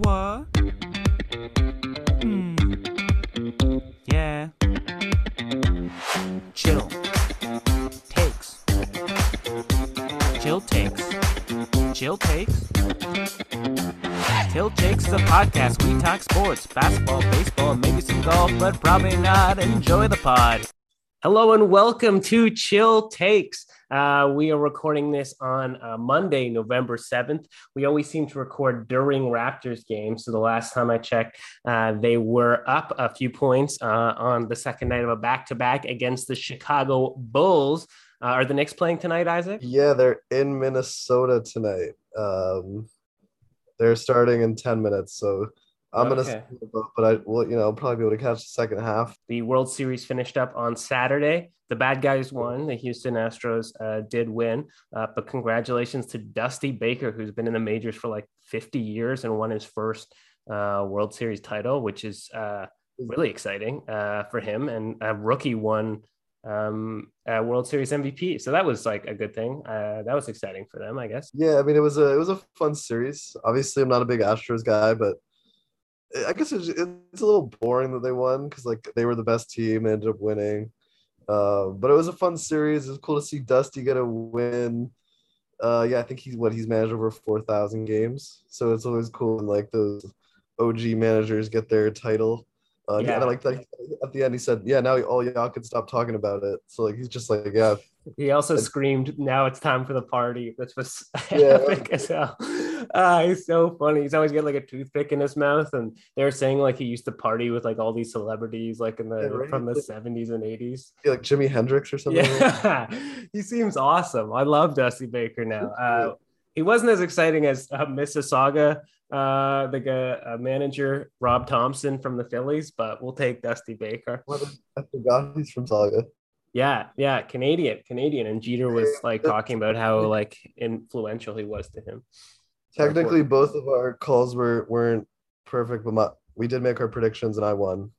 What? Hmm. Yeah. Chill. Takes. Chill takes. Chill takes. Chill takes a podcast. We talk sports, basketball, baseball, maybe some golf, but probably not. Enjoy the pod. Hello and welcome to Chill Takes. Uh, we are recording this on uh, Monday, November 7th. We always seem to record during Raptors games. So the last time I checked, uh, they were up a few points uh, on the second night of a back to back against the Chicago Bulls. Uh, are the Knicks playing tonight, Isaac? Yeah, they're in Minnesota tonight. Um, they're starting in 10 minutes. So I'm Okay. gonna, but I will, you know, probably be able to catch the second half. The World Series finished up on Saturday. The bad guys won. The Houston Astros uh, did win. Uh, but congratulations to Dusty Baker, who's been in the majors for like 50 years and won his first uh, World Series title, which is uh, really exciting uh, for him. And a rookie won um, a World Series MVP. So that was like a good thing. Uh, that was exciting for them, I guess. Yeah, I mean, it was a it was a fun series. Obviously, I'm not a big Astros guy, but I guess it's, it's a little boring that they won because like they were the best team, and ended up winning. Uh, but it was a fun series. It was cool to see Dusty get a win. Uh, yeah, I think he's what he's managed over four thousand games, so it's always cool when like those OG managers get their title. Uh, Yeah. And I like that at the end he said, "Yeah, now all y'all can stop talking about it." So like he's just like, "Yeah, He also screamed, "Now it's time for the party," which was Yeah. epic as hell. Ah, he's so funny. He's always got like a toothpick in his mouth, and they're saying like he used to party with like all these celebrities, like in the Yeah, right. from the seventies and eighties. like Jimi Hendrix or something." Yeah, he seems awesome. I love Dusty Baker now. Uh, he wasn't as exciting as uh, Mississauga, uh, the uh, manager Rob Thomson from the Phillies, but we'll take Dusty Baker. I forgot he's from Saga. Yeah, yeah, Canadian, Canadian, and Jeter was like talking about how like influential he was to him. Technically, both of our calls were weren't perfect, but my, we did make our predictions, and I won.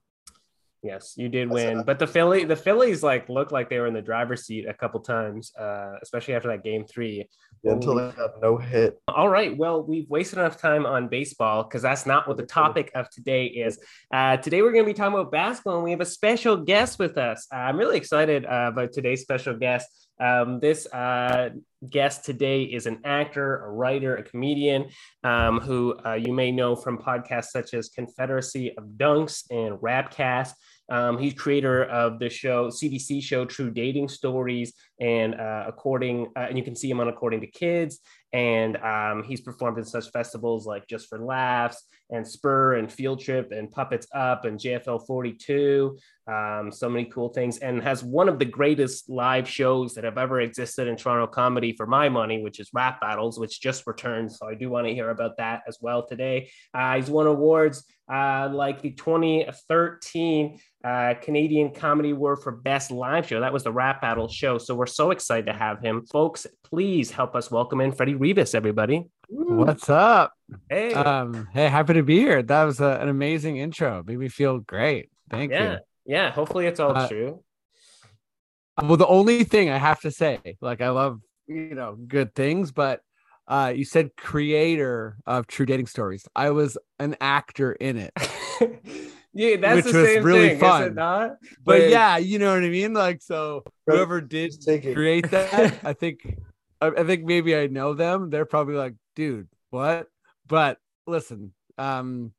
Yes, you did That's win, but the Philly, the Phillies like looked like they were in the driver's seat a couple times, uh, especially after that game three. Yeah, until they got no hit. All right. Well, we've wasted enough time on baseball because that's not what the topic of today is. Uh, today, we're going to be talking about basketball, and we have a special guest with us. Uh, I'm really excited uh, about today's special guest. Um, this uh, guest today is an actor, a writer, a comedian um, who uh, you may know from podcasts such as Confederacy of Dunks and Rapcast. Um, he's creator of the show CBC show True Dating Stories, and uh, according uh, and you can see him on According to Kids. And um, he's performed in such festivals like Just for Laughs and Spur and Field Trip and Puppets Up and JFL 42. Um, so many cool things, and has one of the greatest live shows that have ever existed in Toronto comedy for my money, which is Rap Battles, which just returned. So I do want to hear about that as well today. Uh, he's won awards uh, like the 2013 uh, Canadian Comedy Award for Best Live Show. That was the Rap Battle show. So we're so excited to have him. Folks, please help us welcome in Freddie Rivas, everybody. What's up? Hey. Um, hey, happy to be here. That was a, an amazing intro. Made me feel great. Thank yeah. you. Yeah. Hopefully it's all Uh, true. Well, the only thing I have to say, like, I love you know good things, but uh, you said creator of True Dating Stories. I was an actor in it, yeah, that's which the was same really thing, is fun. it not? but yeah, you know what I mean. Like, so whoever did Just create that, I think, I, I think maybe I know them. They're probably like, dude, what? But listen, um,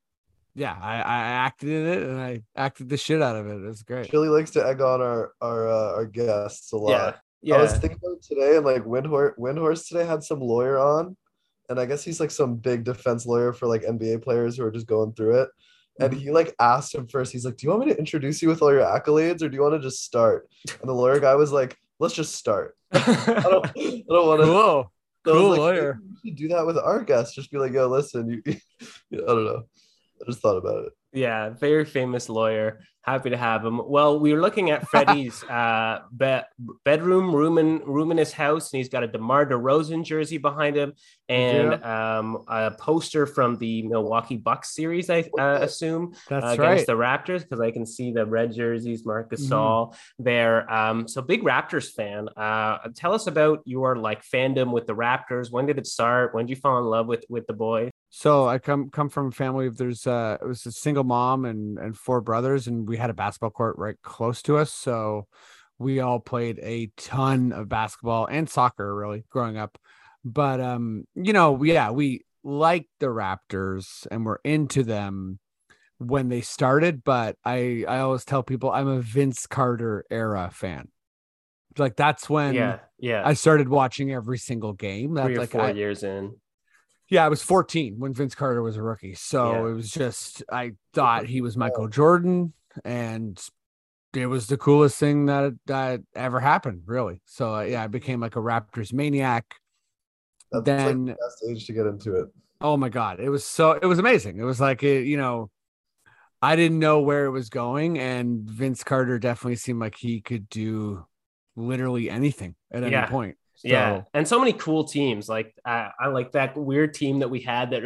yeah, I, I acted in it and I acted the shit out of it. It was great. Chili likes to egg on our our uh, our guests a lot. yeah. Yeah. I was thinking about today, and like Windhorst, Windhorst today had some lawyer on, and I guess he's like some big defense lawyer for like NBA players who are just going through it. And Mm-hmm. he like asked him first. He's like, "Do you want me to introduce you with all your accolades, or do you want to just start?" And the lawyer guy was like, "Let's just start. I don't, I don't want to." Cool. Cool lawyer. You should do that with our guests. Just be like, "Yo, listen, you." I don't know. I just thought about it. Yeah, very famous lawyer. Happy to have him. Well, we were looking at Freddie's uh, be- bedroom, room in room in his house, and he's got a DeMar DeRozan jersey behind him, and um, a poster from the Milwaukee Bucks series. I uh, assume That's uh, right. against the Raptors because I can see the red jerseys, Marc Gasol there. Um, so big Raptors fan. Uh, tell us about your like fandom with the Raptors. When did it start? When did you fall in love with with the boys? So I come come from a family of there's uh it was a single mom and and four brothers and we had a basketball court right close to us so we all played a ton of basketball and soccer really growing up but um you know yeah we liked the Raptors and we're into them when they started but I I always tell people I'm a Vince Carter era fan like that's when yeah, yeah. I started watching every single game. That's Three or like four I, years in. Yeah, I was 14 when Vince Carter was a rookie. So Yeah. it was just I thought he was Michael Jordan and it was the coolest thing that that ever happened, really. So uh, yeah, I became like a Raptors maniac. That's Then- like the best age to get into it. Oh my god, it was so it was amazing. It was like it, you know, I didn't know where it was going and Vince Carter definitely seemed like he could do literally anything at any Yeah. Point. Yeah, and so many cool teams. Like I, I like that weird team that we had that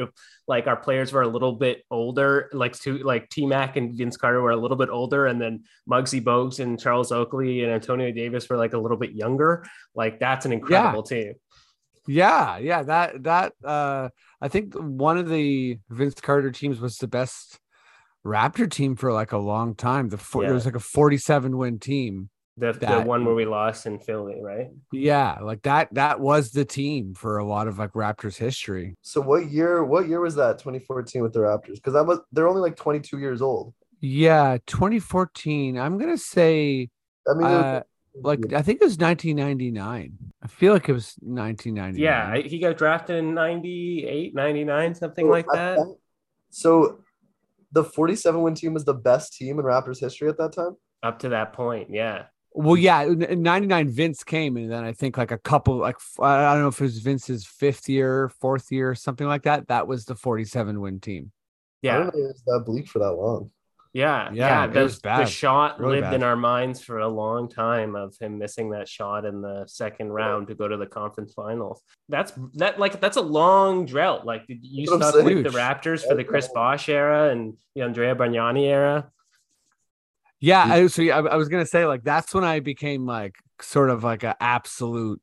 like our players were a little bit older, like two like T Mac and Vince Carter were a little bit older, and then Muggsy Bogues and Charles Oakley and Antonio Davis were like a little bit younger. Like that's an incredible team. Yeah, yeah, that that uh I think one of the Vince Carter teams was the best Raptor team for like a long time. The four, Yeah. it was like a 47 win team. The the one where we lost in Philly, right? Yeah, like that that was the team for a lot of like Raptors history. So what year? What year was that? 2014 with the Raptors? Because I was they're only like 22 years old. Yeah, 2014. I'm going to say I mean, uh like I think it was 1999. I feel like it was 1999. Yeah, he got drafted in 98, 99, something so like at that. So the 47 win team was the best team in Raptors history at that time. Up to that point, yeah. Well, yeah, in in 99 Vince came and then I think like a couple like I don't know if it was Vince's fifth year, fourth year, something like that. That was the 47 win team. I Yeah, don't know it was that bleak for that long. Yeah, Yeah, yeah. it the, was the shot Really lived in our minds for a long time of him missing that shot in the second round to go to the conference finals. That's that like that's a long drought. Like did you That's what I'm stuck with the Raptors for the Chris Bosh era and the Andrea Bargnani era. Yeah. I, so yeah, I, I was gonna say like that's when I became like sort of like an absolute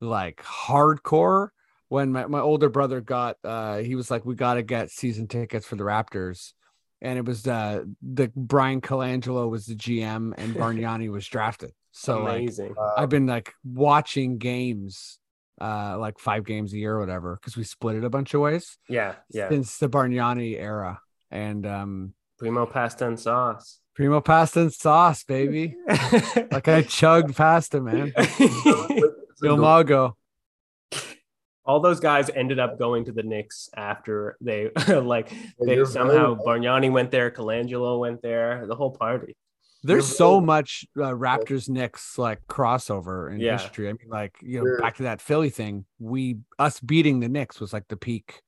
like hardcore. When my, my older brother got, uh, he was like, "We got to get season tickets for the Raptors," and it was uh, the Bryan Colangelo was the GM and Bargnani was drafted. So like, Amazing. Uh, I've been like watching games, uh, like five games a year or whatever, because we split it a bunch of ways yeah, yeah. since the Bargnani era, and um, Primo pasta and sauce. Primo pasta and sauce, baby. Like I chugged pasta, man. Il Mago. All those guys ended up going to the Knicks after they like they you're somehow very- Bargnani went there, Colangelo went there, the whole party. There's You're so really- much uh, Raptors Knicks like crossover in Yeah. history. I mean, like you know, You're- back to that Philly thing. We us beating the Knicks was like the peak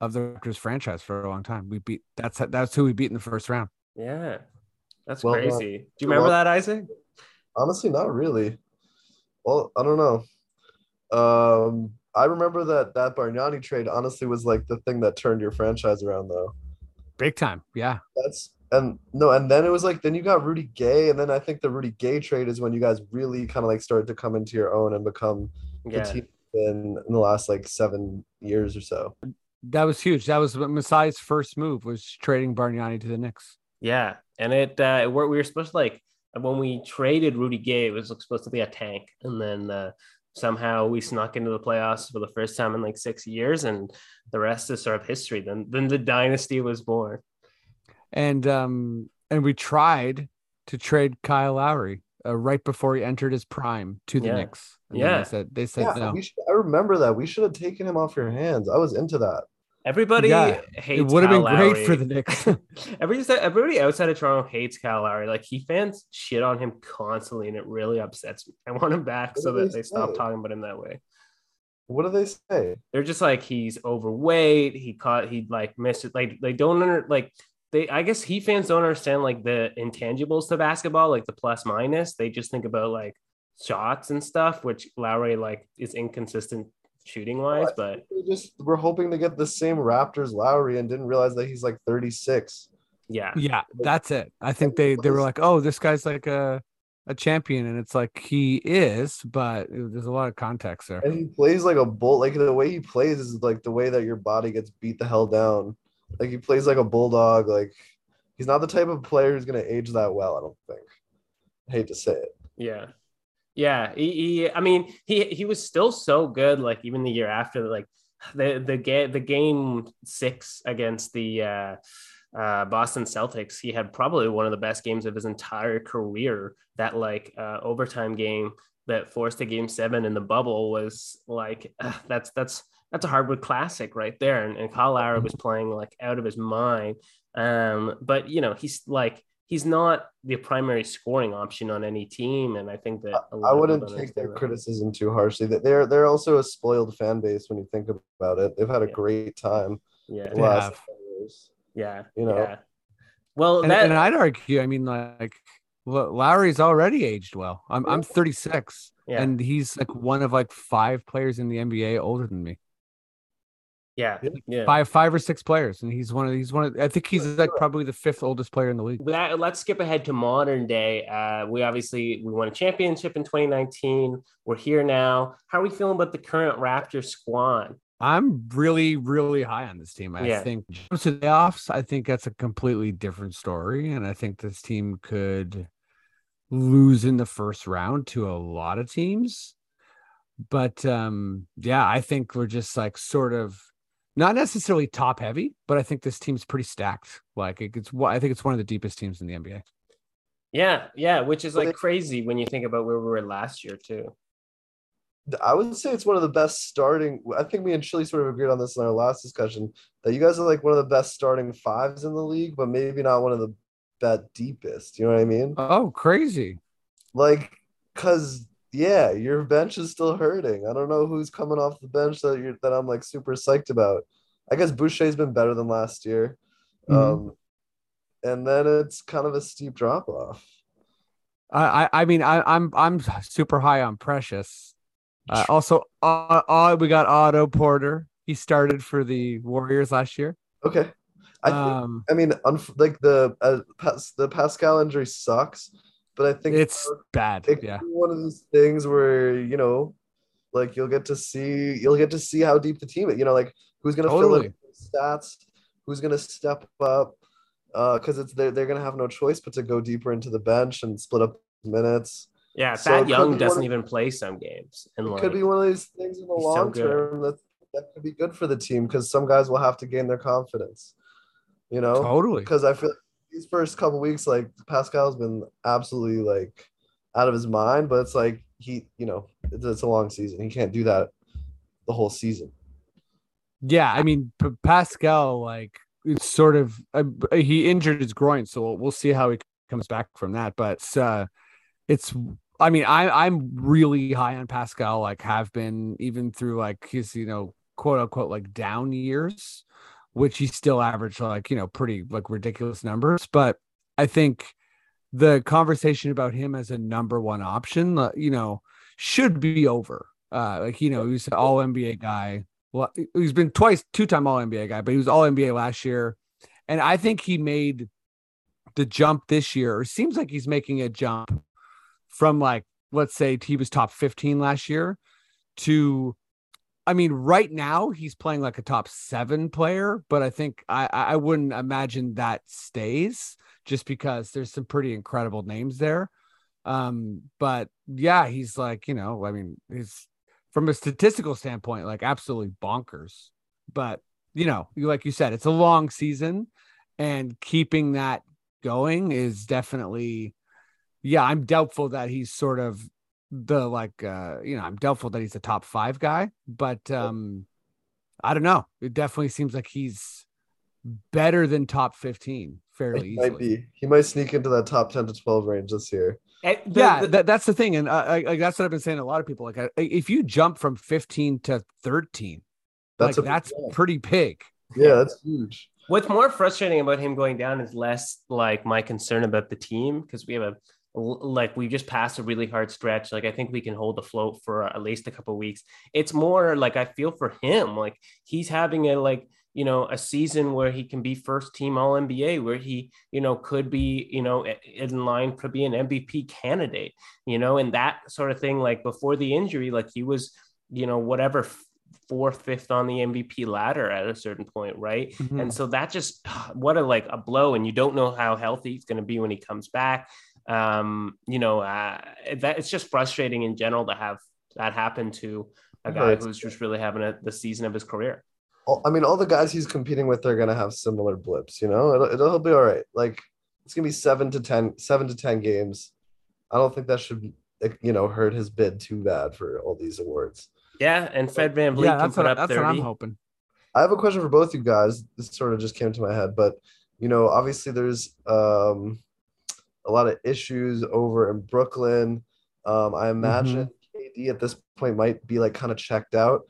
of the Raptors franchise for a long time. We beat that's that's who we beat in the first round. Yeah. That's Well, uh, crazy. Do you well- remember that, Isaac? Honestly, not really. Well, I don't know. Um, I remember that that Bargnani trade honestly was like the thing that turned your franchise around, though. Big time, yeah. That's and no, and then it was like then you got Rudy Gay, and then I think the Rudy Gay trade is when you guys really kind of like started to come into your own and become the team in, in the last like seven years or so. That was huge. That was Masai's first move was trading Bargnani to the Knicks. Yeah. And it uh we we were supposed to like when we traded Rudy Gay, it was supposed to be a tank. And then uh somehow we snuck into the playoffs for the first time in like six years, and the rest is sort of history. Then then the dynasty was born. And um and we tried to trade Kyle Lowry uh, right before he entered his prime to the Yeah. Knicks. And Yeah. they said they said Yeah, no. we should, I remember that. We should have taken him off your hands. I was into that. Everybody Yeah, hates It would have been Kyle great for the Knicks. Everybody, everybody outside of Toronto hates Kyle Lowry. Like he fans shit on him constantly, and it really upsets me. I want him back What so that they they stop talking about him that way. What do they say? They're just like he's overweight. He caught. He like missed it. Like they don't under like they. I guess he fans don't understand like the intangibles to basketball, like the plus minus. They just think about like shots and stuff, which Lowry like is inconsistent shooting wise, but We just were hoping to get the same Raptors Lowry and didn't realize that he's like 36. yeah, yeah, that's it. I think they they were like, oh, this guy's like a a champion, and it's like he is, but there's a lot of context there. And he plays like a bull. Like the way he plays is like the way that your body gets beat the hell down. Like he plays like a bulldog. Like he's not the type of player who's gonna age that well. I don't think. I hate to say it. Yeah. Yeah, he, he, I mean, he he was still so good. Like even the year after, like the the game the game six against the uh, uh, Boston Celtics, he had probably one of the best games of his entire career. That like uh, overtime game that forced a game seven in the bubble was like uh, that's that's that's a hardwood classic right there. And, and Kyle Lowry was playing like out of his mind. Um, but you know he's like he's not the primary scoring option on any team, and I think that I wouldn't take their that. criticism too harshly. That they're they're also a spoiled fan base when you think about it. They've had a yeah. great time. Yeah, last years. Yeah, you know. Yeah. Well, and, that... and, I'd argue. I mean, like Lowry's already aged well. I'm I'm 36, yeah. and he's like one of like five players in the NBA older than me. Yeah, yeah, five, five or six players, and he's one of he's one of. I think he's like probably the fifth oldest player in the league. That, let's skip ahead to modern day. Uh, we obviously we won a championship in 2019. We're here now. How are we feeling about the current Raptor squad? I'm really, really high on this team. I yeah. think to the playoffs, I think that's a completely different story, and I think this team could lose in the first round to a lot of teams. But um, yeah, I think we're just like sort of not necessarily top heavy, but I think this team's pretty stacked. Like it's what I think it's one of the deepest teams in the NBA. Yeah, yeah, which is like crazy when you think about where we were last year too. I would say it's one of the best starting. I think me and Chili sort of agreed on this in our last discussion that you guys are like one of the best starting fives in the league, but maybe not one of the that deepest. You know what I mean? Oh, crazy! Like, cause yeah, your bench is still hurting. I don't know who's coming off the bench that you're that I'm like super psyched about. I guess Boucher's been better than last year. Mm-hmm. Um, and then it's kind of a steep drop off. I I mean I I'm I'm super high on Precious. Uh, also, uh, uh, we got Otto Porter. He started for the Warriors last year. Okay. I think, um, I mean, unf- like the uh, pas- the Pascal injury sucks, but I think it's bad. It yeah, one of those things where you know, like you'll get to see you'll get to see how deep the team is. You know, like who's gonna totally. fill in stats, who's gonna step up, because uh, it's they're they're gonna have no choice but to go deeper into the bench and split up minutes. Yeah, so Thad Young doesn't even play some games, and it like, could be one of these things in the long so term that that could be good for the team because some guys will have to gain their confidence. You know, totally. Because I feel these first couple weeks, like Pascal's been absolutely like out of his mind, but it's like he, you know, it's, it's a long season. He can't do that the whole season. Yeah, I mean P- Pascal, like it's sort of uh, he injured his groin, so we'll see how he comes back from that. But uh, it's, I mean, I I'm really high on Pascal, like have been even through like his you know quote unquote like down years which he still averaged like you know pretty like ridiculous numbers but i think the conversation about him as a number one option you know should be over. Uh like you know he's an all nba guy. Well he's been twice two time all nba guy but he was all nba last year. And i think he made the jump this year. Or seems like he's making a jump from like let's say he was top 15 last year to I mean, right now he's playing like a top seven player, but I think I I wouldn't imagine that stays just because there's some pretty incredible names there. Um, but yeah, he's like, you know, I mean, he's from a statistical standpoint, like absolutely bonkers. But you know, like you said, it's a long season, and keeping that going is definitely, yeah, I'm doubtful that he's sort of the like uh you know i'm doubtful that he's a top five guy but um i don't know. It definitely seems like he's better than top 15 fairly he might be. He might sneak into that top 10 to 12 range this year. The, yeah the, that, that's the thing and uh, I, I, that's what i've been saying to a lot of people like I, if you jump from 15 to 13 that's like, that's pretty big. Yeah that's huge. What's more frustrating about him going down is less like my concern about the team because we have a like we just passed a really hard stretch like i think we can hold the float for at least a couple weeks it's more like i feel for him like he's having a like you know, a season where he can be first team All NBA, where he, you know, could be, you know, in line to be an MVP candidate, you know, and that sort of thing. Like before the injury, like he was, you know, whatever fourth, fifth on the MVP ladder at a certain point, right? Mm-hmm. And so that just what a like a blow, and you don't know how healthy he's going to be when he comes back. Um, you know, uh, that it's just frustrating in general to have that happen to a guy who's just really having a, the season of his career. I mean, all the guys he's competing with are gonna have similar blips. You know, it'll, it'll be all right. Like it's gonna be seven to ten, seven to ten games. I don't think that should, you know, hurt his bid too bad for all these awards. Yeah, and Fred VanVleet yeah, that's, what, that's 30. what I'm hoping. I have a question for both you guys. This sort of just came to my head, but you know, obviously there's um, a lot of issues over in Brooklyn. Um, I imagine mm-hmm. KD at this point might be like kind of checked out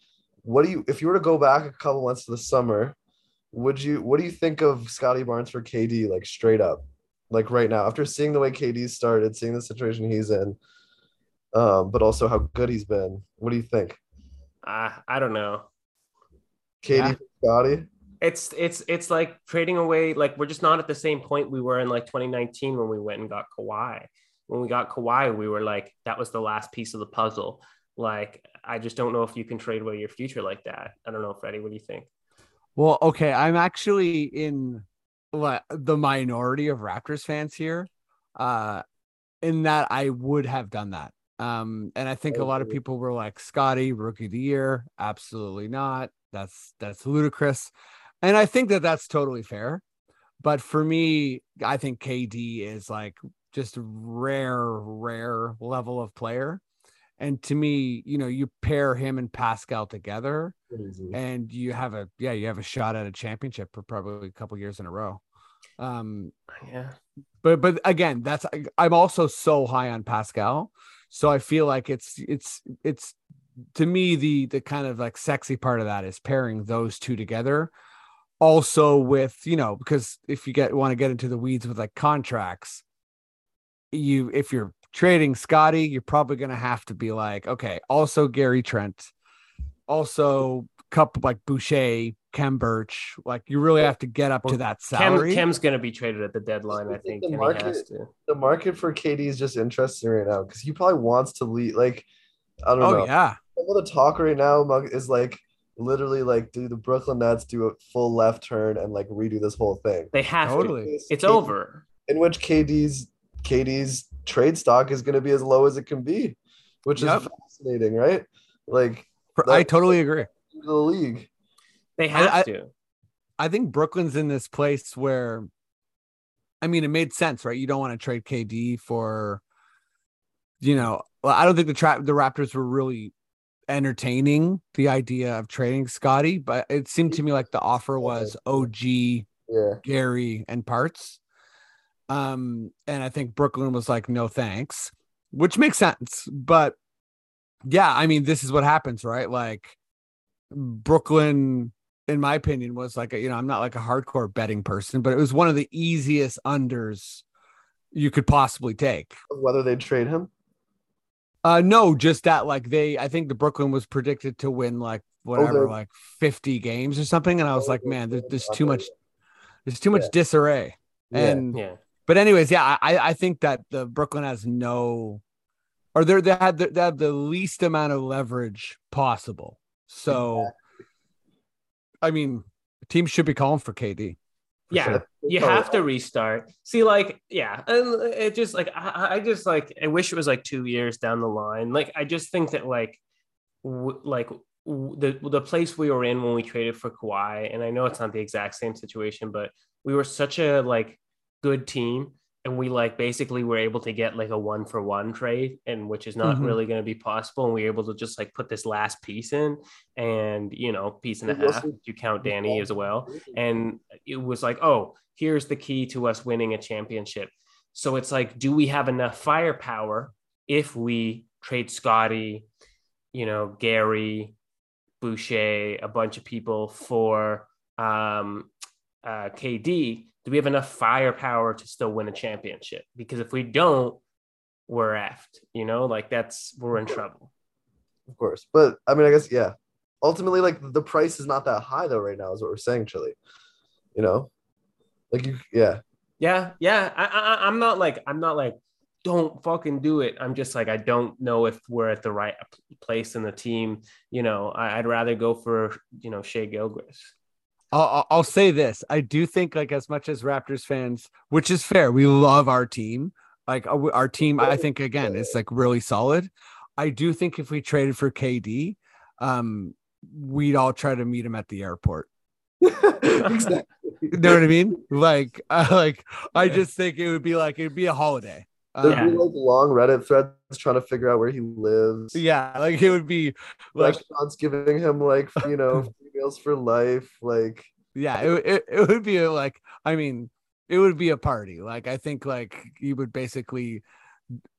what do you if you were to go back a couple months to the summer would you what do you think of scottie barnes for kd like straight up like right now after seeing the way kd started seeing the situation he's in um but also how good he's been what do you think uh, i don't know kd yeah. scottie it's it's it's like trading away like we're just not at the same point we were in like 2019 when we went and got Kawhi. When we got Kawhi, we were like that was the last piece of the puzzle. Like, I just don't know if you can trade away your future like that. I don't know, Freddie. What do you think? Well, okay, I'm actually in the minority of Raptors fans here, uh, in that I would have done that. Um, and I think a lot of people were like, Scottie, rookie of the year. Absolutely not. That's that's ludicrous. And I think that that's totally fair. But for me, I think KD is like just rare, rare level of player. And to me, you know, you pair him and Pascal together, and you have a yeah, you have a shot at a championship for probably a couple years in a row. Um, yeah, but but again, that's I'm also so high on Pascal, so I feel like it's it's it's to me the the kind of like sexy part of that is pairing those two together also with you know because if you get want to get into the weeds with like contracts you if you're trading Scottie you're probably going to have to be like, okay, also Gary Trent, also couple like Boucher, Khem Birch. Like you really have to get up well, to that salary. Khem, Khem's going to be traded at the deadline, I think. The market, the market for KD is just interesting right now because he probably wants to leave. Like, I don't oh, know. yeah. All the talk right now is like literally like do the Brooklyn Nets do a full left turn and like redo this whole thing. They have totally. To. It's KD, over. In which KD's KD's trade stock is going to be as low as it can be, which yep. is fascinating, right? Like, I totally agree. The league, they have I, to. I think Brooklyn's in this place where, I mean, it made sense, right? You don't want to trade KD for, you know, well, I don't think the trap the Raptors were really entertaining the idea of trading Scottie, but it seemed to me like the offer was OG, yeah. Gary, and parts. Um, and I think Brooklyn was like, no thanks, which makes sense. But yeah, I mean, this is what happens, right? Like Brooklyn, in my opinion, was like a, you know, I'm not like a hardcore betting person, but it was one of the easiest unders you could possibly take. Whether they trade him? Uh no, just that like they I think the Brooklyn was predicted to win like whatever, oh, like 50 games or something. And I was oh, like, man, there's, there's too much, there's too much yeah. disarray. And yeah but anyways, yeah, I I think that the Brooklyn has no, or they they had the, they have the least amount of leverage possible. So, exactly. I mean, teams should be calling for KD. Yeah, sure. you oh, have to restart. See, like, yeah, and it just like I, I just like I wish it was like two years down the line. Like, I just think that like, w- like the the place we were in when we traded for Kawhi, and I know it's not the exact same situation, but we were such a like good team and we like basically were able to get like a one for one trade and which is not mm-hmm. really going to be possible and we were able to just like put this last piece in and you know piece and a half you count danny as well and it was like oh here's the key to us winning a championship so it's like do we have enough firepower if we trade scottie you know gary boucher a bunch of people for um uh kd do we have enough firepower to still win a championship? Because if we don't, we're effed. You know, like that's we're in trouble. Of course, but I mean, I guess yeah. ultimately, like the price is not that high though. Right now, is what we're saying, Chili. You know, like you, yeah, Yeah, yeah. I, I I'm not like I'm not like don't fucking do it. I'm just like I don't know if we're at the right place in the team. You know, I, I'd rather go for you know Shai Gilgeous. I'll, I'll- I'll say this. I do think, like, as much as Raptors fans, which is fair, we love our team. Like, our, our team, I think, again, is like really solid. I do think if we traded for KD, um, we'd all try to meet him at the airport. exactly. You know what I mean? Like, I like, I just think it would be like it'd be a holiday. There'd Um, be like long Reddit threads trying to figure out where he lives. yeah, like it would be like Restaurants giving him like you know free meals for life. Like yeah it, it, it would be a, like i mean it would be a party like i think like you would basically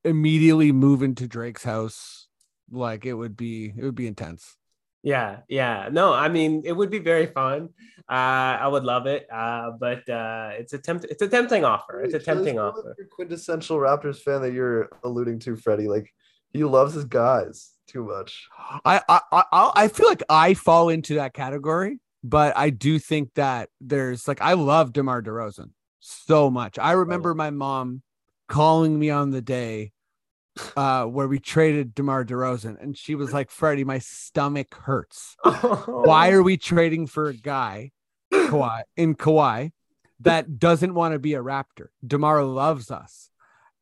immediately move into drake's house like it would be it would be intense Yeah, yeah. No, I mean it would be very fun. Uh, I would love it. Uh, but uh, it's a tempt it's a tempting offer. It's a tempting not offer. Your quintessential Raptors fan that you're alluding to, Freddie. Like he loves his guys too much. I, I i i feel like i fall into that category but i do think that there's like i love demar DeRozan so much i remember my mom calling me on the day uh where we traded demar DeRozan and she was like freddie my stomach hurts why are we trading for a guy Kawhi in Kawhi that doesn't want to be a Raptor? Demar loves us,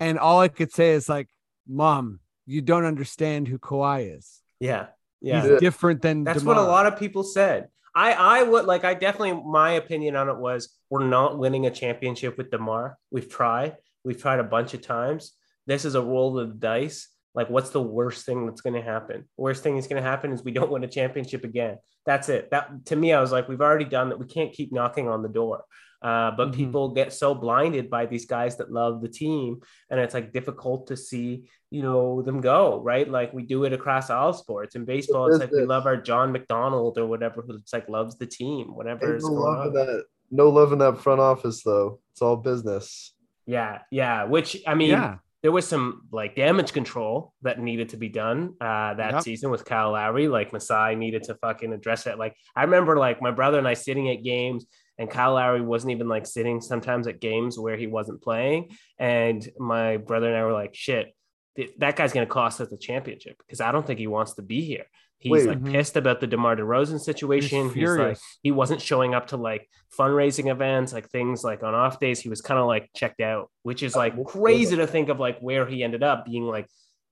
and all I could say is like, "Mom, you don't understand who Kawhi is. Yeah, yeah. He's different than That's DeMar. what a lot of people said. I I would like I definitely my opinion on it was we're not winning a championship with Demar. We've tried. We've tried a bunch of times. This is a roll of the dice. Like, what's the worst thing that's going to happen? Worst thing that's going to happen is we don't win a championship again. That's it. That to me, I was like, we've already done that. We can't keep knocking on the door. Uh, but Mhm. people get so blinded by these guys that love the team, and it's like difficult to see, you know, them go right. Like we do it across all sports. In baseball, it's like we love our John McDonald or whatever who it's like loves the team, whatever is no going love in on. that. No love in that front office though. It's all business. Yeah, yeah. Which I mean, yeah, there was some like damage control that needed to be done uh, that Yep. season with Kyle Lowry. Like Masai needed to fucking address it. Like I remember like my brother and I sitting at games and Kyle Lowry wasn't even like sitting sometimes at games where he wasn't playing. And my brother and I were like, shit, th- that guy's going to cost us the championship because I don't think he wants to be here. He's Wait. like Mhm. pissed about the DeMar DeRozan situation. He's He's, like, he wasn't showing up to like fundraising events, like things like on off days. He was kind of like checked out, which is like crazy to think of like where he ended up being like,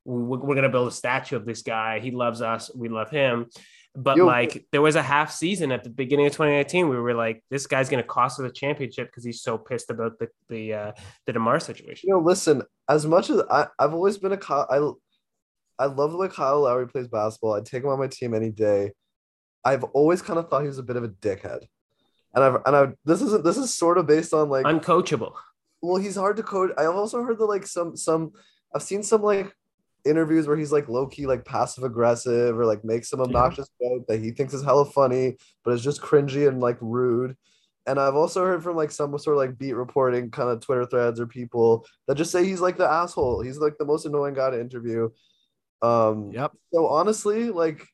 we- we're going to build a statue of this guy. He loves us. We love him. But Yo. like there was a half season at the beginning of 2019 we were like, this guy's going to cost us a championship because he's so pissed about the the uh, the Demar situation. You know, listen. As much as I, I've always been a Kyle. I, I love the way Kyle Lowry plays basketball. I'd take him on my team any day. I've always kind of thought he was a bit of a dickhead, and I've and I. This isn't. This is sort of based on like. Uncoachable. well, he's hard to coach. I've also heard that like some some. I've seen some like interviews where he's like low key like passive aggressive or like makes some obnoxious joke that he thinks is hella funny, but it's just cringy and like rude. And I've also heard from like some sort of like beat reporting kind of Twitter threads or people that just say he's like the asshole. He's like the most annoying guy to interview. Um yep. so honestly, like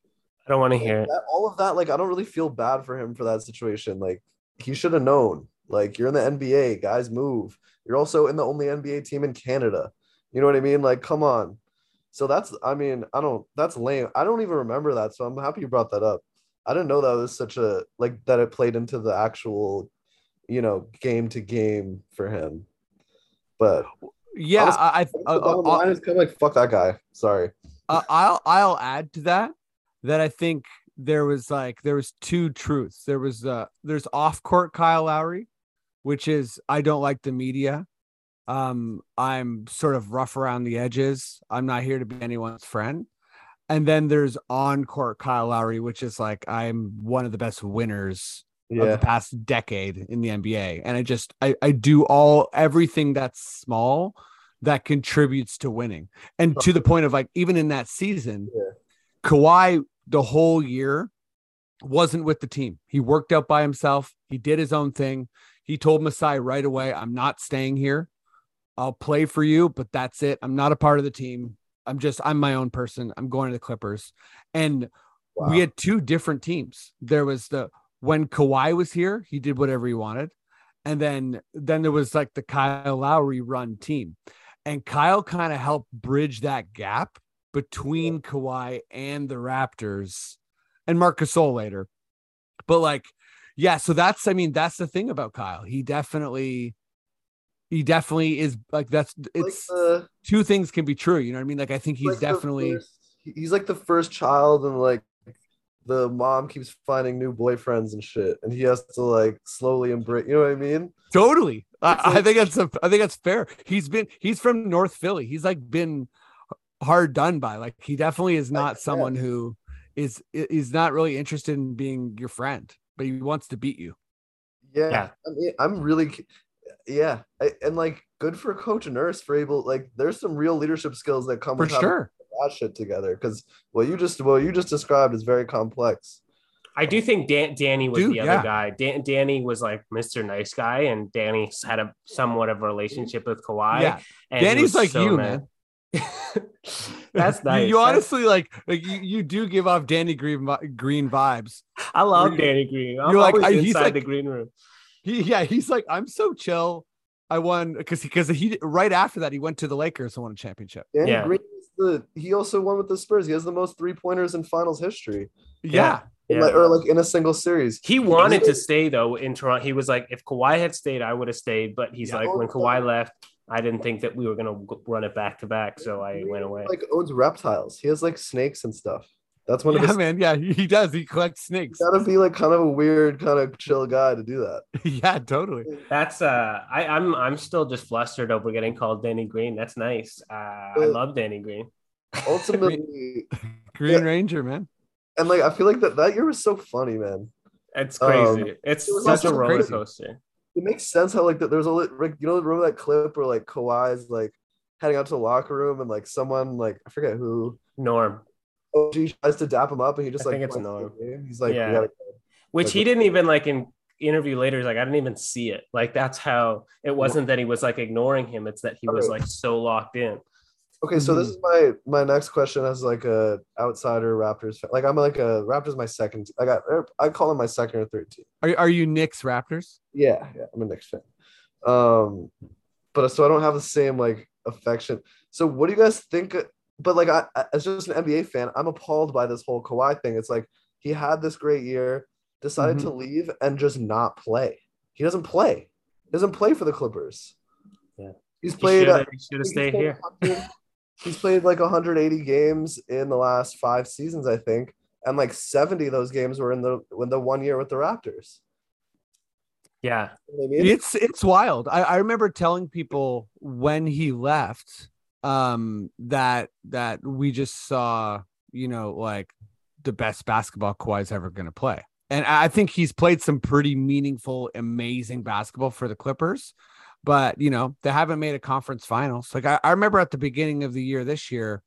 I don't want to hear it. that, all of that, like I don't really feel bad for him for that situation. Like he should have known. Like you're in the NBA, guys move. You're also in the only NBA team in Canada. You know what I mean? Like, come on. So that's I mean, I don't that's lame. I don't even remember that. So I'm happy you brought that up. I didn't know that was such a like that it played into the actual, you know, game to game for him. But Yeah, Honestly, I, I, I, bottom line is kind of like fuck that guy. Sorry. uh, I'll I'll add to that that I think there was like there was two truths. There was uh there's off court Kyle Lowry, which is I don't like the media. Um, I'm sort of rough around the edges. I'm not here to be anyone's friend. And then there's on court Kyle Lowry, which is like I'm one of the best winners of the past decade in the NBA. And I just I, I do all everything that's small that contributes to winning. And to the point of like even in that season, Yeah. Kawhi the whole year wasn't with the team. He worked out by himself. He did his own thing. He told Masai right away, I'm not staying here. I'll play for you, but that's it. I'm not a part of the team. I'm just I'm my own person. I'm going to the Clippers. And Wow. we had two different teams. There was the when Kawhi was here, he did whatever he wanted. And then then there was like the Kyle Lowry run team. And Kyle kind of helped bridge that gap between Kawhi and the Raptors and Marc Gasol later. But like, yeah, so that's I mean, that's the thing about Kyle. He definitely he definitely is like that's it's like the, two things can be true. You know what I mean? Like I think he's like definitely first- he's like the first child and like the mom keeps finding new boyfriends and shit and he has to like slowly embrace you know what i mean Totally. It's I, I think that's a, I think that's fair. He's been he's from North Philly. He's like been hard done by. Like he definitely is not yeah. someone who is is not really interested in being your friend, but he wants to beat you. yeah, Yeah. I mean, i'm really yeah I, and like good for coach and nurse for able like there's some real leadership skills that come For with sure. that shit together because what you just what you just described is very complex I do think Dan- Danny was Dude, the other yeah. guy. Dan- Danny was like Mr. Nice Guy, and Danny had a somewhat of a relationship with Kawhi. Yeah. and Danny's like so you, nice. That's You- nice. You, That's- honestly like like you, you do give off Danny Green Green vibes. I love You're- Danny Green. I'm you're like, always I- he's inside like- the green room. He yeah, he's like I'm so chill. I won because because he right after that he went to the Lakers and won a championship. Danny Yeah. Green is the he also won with the Spurs. He has the most three pointers in finals history. Yeah. Yeah. Like, or like in a single series. He wanted to stay though in Toronto. He was like, if Kawhi had stayed, I would have stayed. But he's Yeah. like, when Kawhi oh, left, I didn't think that we were gonna run it back to back, so I went away. Like owns reptiles. He has like snakes and stuff. That's one Yeah, of his man. Yeah, he does. He collects snakes. gotta be like kind of a weird, kind of chill guy to do that. yeah, totally. That's uh, I, I'm I'm still just flustered over getting called Danny Green. That's nice. Uh, I love Danny Green. Ultimately, Green Yeah. Ranger, man. and like I feel like that that year was so funny, man. It's Um, crazy. it's it such a roller crazy. coaster. It makes sense how like that there's a like you know remember that clip where like Kawhi's like heading out to the locker room and like someone like I forget who Norm, OG tries to dap him up and he just I like think it's points to Norm. the game. He's like, Yeah. we gotta which Like he didn't even like in interview later. He's like, I didn't even see it. Like that's how it wasn't that he was like ignoring him. It's that he was like so locked in. Okay, so this is my my next question as like a outsider Raptors fan. Like I'm like a Raptors my second. I got I call him my second or third team. Are, are you Knicks Raptors? Yeah, yeah, I'm a Knicks fan. Um, but so I don't have the same like affection. So what do you guys think? But like I I- as just an NBA fan, I'm appalled by this whole Kawhi thing. It's like he had this great year, decided to mm-hmm. leave and just not play. He doesn't play. He doesn't play for the Clippers. Yeah. he's played. He played. should have He's stayed here. He's played like 180 games in the last five seasons, I think, and like 70 of those games were in the in the one year with the Raptors. Yeah. You know I mean? It's it's wild. I, I remember telling people when he left um that that we just saw, you know, like the best basketball Kawhi's ever gonna play. And I think he's played some pretty meaningful, amazing basketball for the Clippers, but you know, they haven't made a conference finals. Like I, I remember at the beginning of the year this year,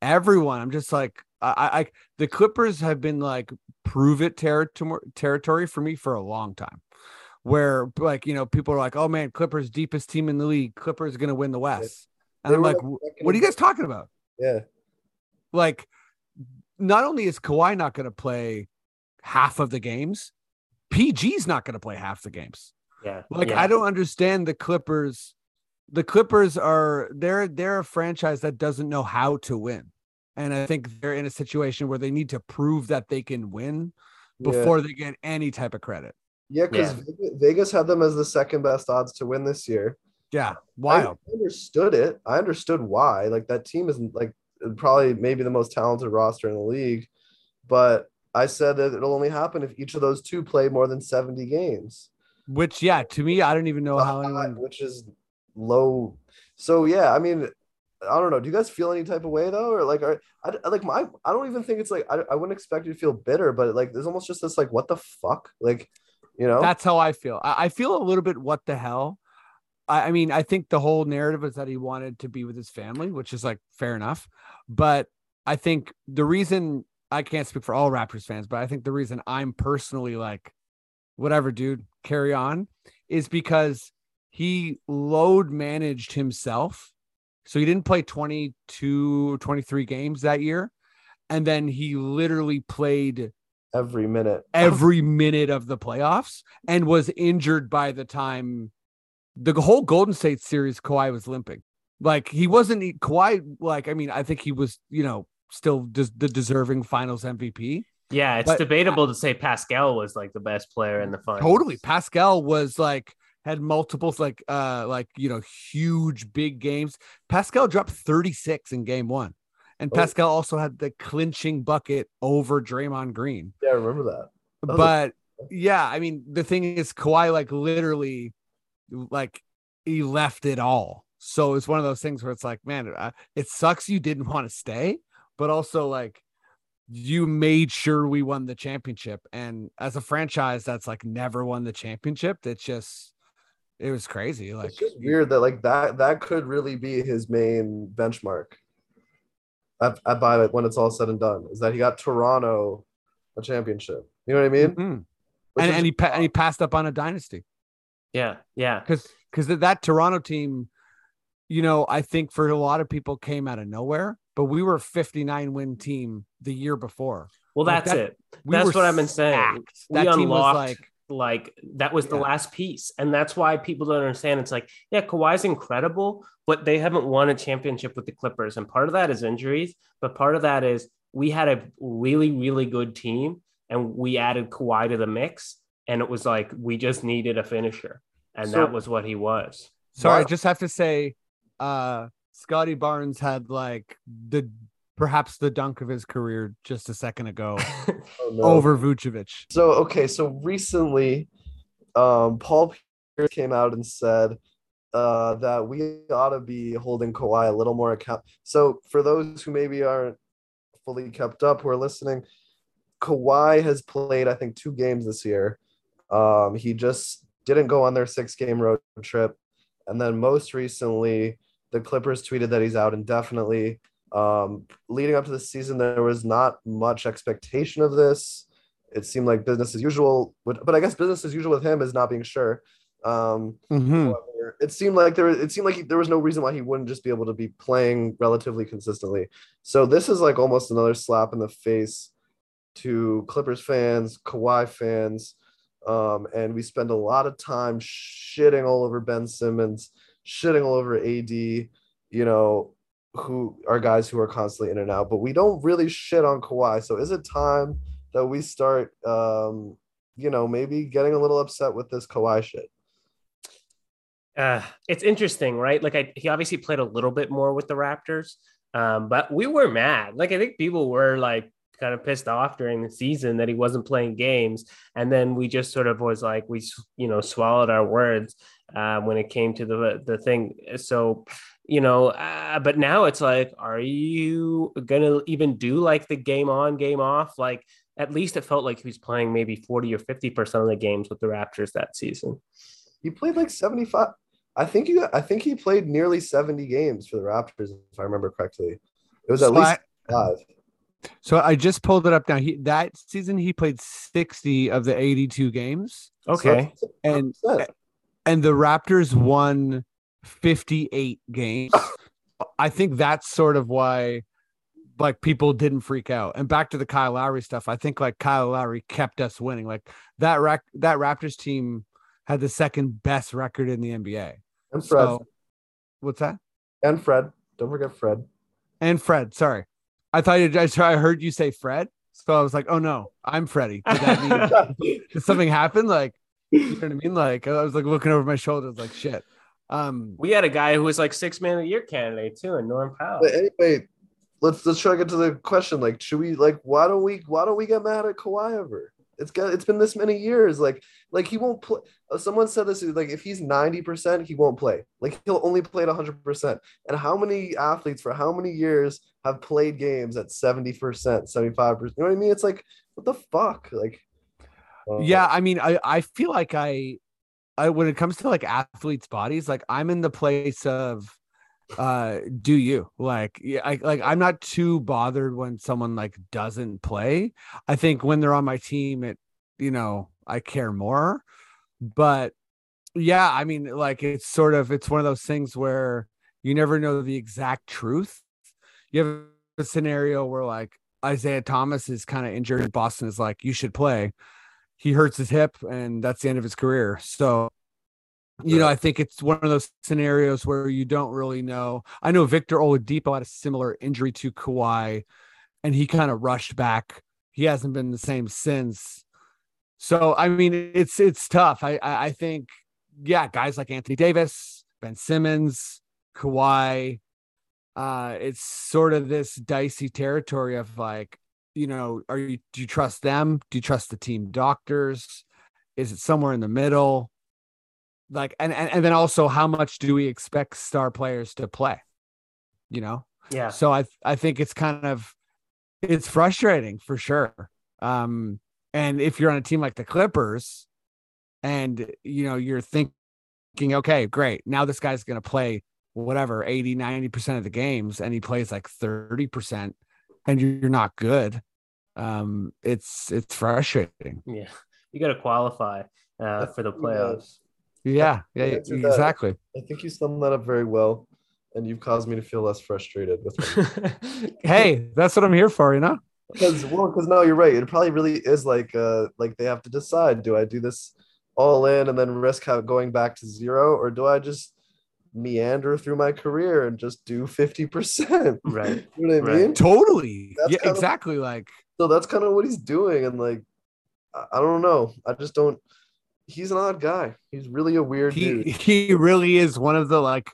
everyone, I'm just like, I, I the Clippers have been like prove it territory territory for me for a long time. Where like you know people are like, oh man, Clippers deepest team in the league, Clippers gonna win the West, and They I'm like, like, what are you guys talking about? Yeah. Like, not only is Kawhi not gonna play half of the games, PG's not gonna play half the games. Yeah. Like yeah. I don't understand the Clippers. The Clippers are they're they're a franchise that doesn't know how to win. And I think they're in a situation where they need to prove that they can win Yeah. before they get any type of credit. Yeah, because Vegas had them as the second best odds to win this year. Yeah, wild. I understood it. I understood why. Like that team isn't like probably maybe the most talented roster in the league, but I said that it'll only happen if each of those two play more than 70 games. Which yeah, to me, I don't even know how anyone which is low. So yeah, I mean, I don't know. Do you guys feel any type of way though, or like, are I I- like my? I don't even think it's like I, I wouldn't expect you to feel bitter, but like there's almost just this like what the fuck, like you know? That's how I feel. I, I feel a little bit what the hell. I, I mean, I think the whole narrative is that he wanted to be with his family, which is like fair enough. But I think the reason I can't speak for all Raptors fans, but I think the reason I'm personally like, whatever, dude, carry on, is because he load managed himself. So he didn't play 22, 23 games that year. and then he literally played every minute. every minute of the playoffs and was injured by the time the whole Golden State series. Kawhi was limping, like he wasn't he- Kawhi. Like I mean, I think he was, you know, still des- the deserving Finals MVP. Yeah, it's But- debatable to say Pascal was like the best player in the finals. Totally, Pascal was like had multiples like uh like you know huge big games. Pascal dropped 36 in game one. And Oh. Pascal also had the clinching bucket over Draymond Green. Yeah, I remember that. That was a- but yeah, I mean, the thing is, Kawhi like literally, like he left it all. So it's one of those things where it's like, man, it sucks you didn't want to stay, but also like you made sure we won the championship. And as a franchise that's like never won the championship, it's just it was crazy. Like it's just weird that like that that could really be his main benchmark. I, at by it when it's all said and done, is that he got Toronto a championship. You know what I mean? Mhm. And is- and he pa- and he passed up on a dynasty. Yeah, yeah. because because that Toronto team, you know, I think for a lot of people came out of nowhere, but we were a 59 win team the year before. Well, Like that's that- it. We That's what I've been saying. stacked. We That team was like, like that was the Yeah. last piece, and that's why people don't understand. It's like, yeah, Kawhi's incredible, but they haven't won a championship with the Clippers, and part of that is injuries, but part of that is we had a really, really good team, and we added Kawhi to the mix, and it was like we just needed a finisher, and So- that was what he was. sorry, I just have to say, uh, Scottie Barnes had like the perhaps the dunk of his career just a second ago Oh, no. over Vucevic. So okay, so recently, um, Paul Pierce came out and said uh, that we ought to be holding Kawhi a little more account. So for those who maybe aren't fully kept up who are listening, Kawhi has played I think two games this year. Um, he just didn't go on their six game road trip, and then most recently, the Clippers tweeted that he's out indefinitely. Um, leading up to the season, there was not much expectation of this it seemed like business as usual. But, but I guess business as usual with him is not being sure. Um, Mhm. however, it seemed like there it seemed like he, there was no reason why he wouldn't just be able to be playing relatively consistently. So this is like almost another slap in the face to Clippers fans, Kawhi fans, um, and we spend a lot of time shitting all over Ben Simmons, shitting all over AD, you know, who are guys who are constantly in and out, but we don't really shit on Kawhi. So is it time that we start, um, you know, maybe getting a little upset with this Kawhi shit? uh, it's interesting, right? Like I, he obviously played a little bit more with the Raptors, um, but we were mad. Like I think people were like kind of pissed off during the season that he wasn't playing games, and then we just sort of was like we, you know, swallowed our words uh, when it came to the the thing. So, you know, uh, but now it's like, are you gonna even do like the game on, game off? Like at least it felt like he was playing maybe forty or fifty percent of the games with the Raptors that season. He played like 75. I think you I think he played nearly 70 games for the Raptors, if I remember correctly. It was at So least I- five. So I just pulled it up now. He that season he played 60 of the 82 games. Okay. So, And and the Raptors won 58 games. I think that's sort of why like people didn't freak out. And back to the Kyle Lowry stuff, I think like Kyle Lowry kept us winning. Like that rac- that Raptors team had the second best record in the NBA. and Fred. So what's that? and Fred. Don't forget Fred. And Fred, sorry. I thought you, I I heard you say Fred. So I was like, oh no, I'm Freddie. Did did something happen? Like, you know what I mean? Like I was like looking over my shoulder, like shit. Um We had a guy who was like six man of the year candidate too, and Norm Powell. But anyway, let's let's try to get to the question. Like, should we like why don't we why don't we get mad at Kawhi ever? It's got it's been this many years. Like like he won't play. Someone said this like if he's ninety percent, he won't play. Like he'll only play at hundred percent. And how many athletes for how many years have played games at seventy percent, seventy five percent? You know what I mean? It's like what the fuck? Like uh, yeah, I mean, I I feel like I I when it comes to like athletes' bodies, like I'm in the place of uh do you like yeah I like I'm not too bothered when someone like doesn't play. I think when they're on my team it you know I care more. But yeah, I mean like it's sort of it's one of those things where you never know the exact truth. You have a scenario where like Isaiah Thomas is kind of injured. Boston is like, you should play. He hurts his hip, and that's the end of his career. So, you know, I think it's one of those scenarios where you don't really know. I know Victor Oladipo had a similar injury to Kawhi, and he kind of rushed back. He hasn't been the same since. So, I mean, it's it's tough. I I, I think, yeah, guys like Anthony Davis, Ben Simmons, Kawhi, uh, it's sort of this dicey territory of like, you know, are you do you trust them? Do you trust the team doctors? Is it somewhere in the middle? Like, and and, and then also, how much do we expect star players to play? You know, Yeah. so I I think it's kind of it's frustrating for sure. Um, and if you're on a team like the Clippers, and you know you're thinking, okay, great, now this guy's going to play whatever 80, 90 percent of the games, and he plays like thirty percent, and you're you're not good. Um, it's it's frustrating. Yeah. You got to qualify uh, for the playoffs. Yeah, yeah, answer that. exactly. I think you summed that up very well, and you've caused me to feel less frustrated with. Hey, that's what I'm here for, you know. because well, because no, you're right. It probably really is like uh like they have to decide: do I do this all in and then risk going back to zero, or do I just meander through my career and just do fifty percent? Right. You know what I Right. mean? Totally. That's yeah, kind of- exactly. Like So that's kind of what he's doing, and like I, I don't know. I just don't. He's an odd guy. He's really a weird he dude. he really is one of the like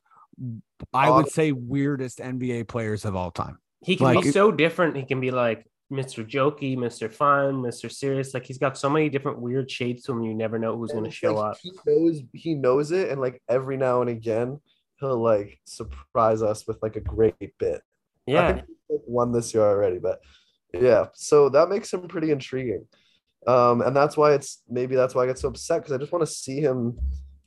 I would say weirdest NBA players of all time. He can Like- be so different. He can be like Mr. Jokey, Mr. Fun, Mr. Serious. Like he's got so many different weird shades to him. You never know who's going to show like up. He knows he knows it, and like every now and again, he'll like surprise us with like a great bit. I Yeah. think he's won this year already, but yeah, so that makes him pretty intriguing. Um, and that's why it's maybe that's why I get so upset because I just want to see him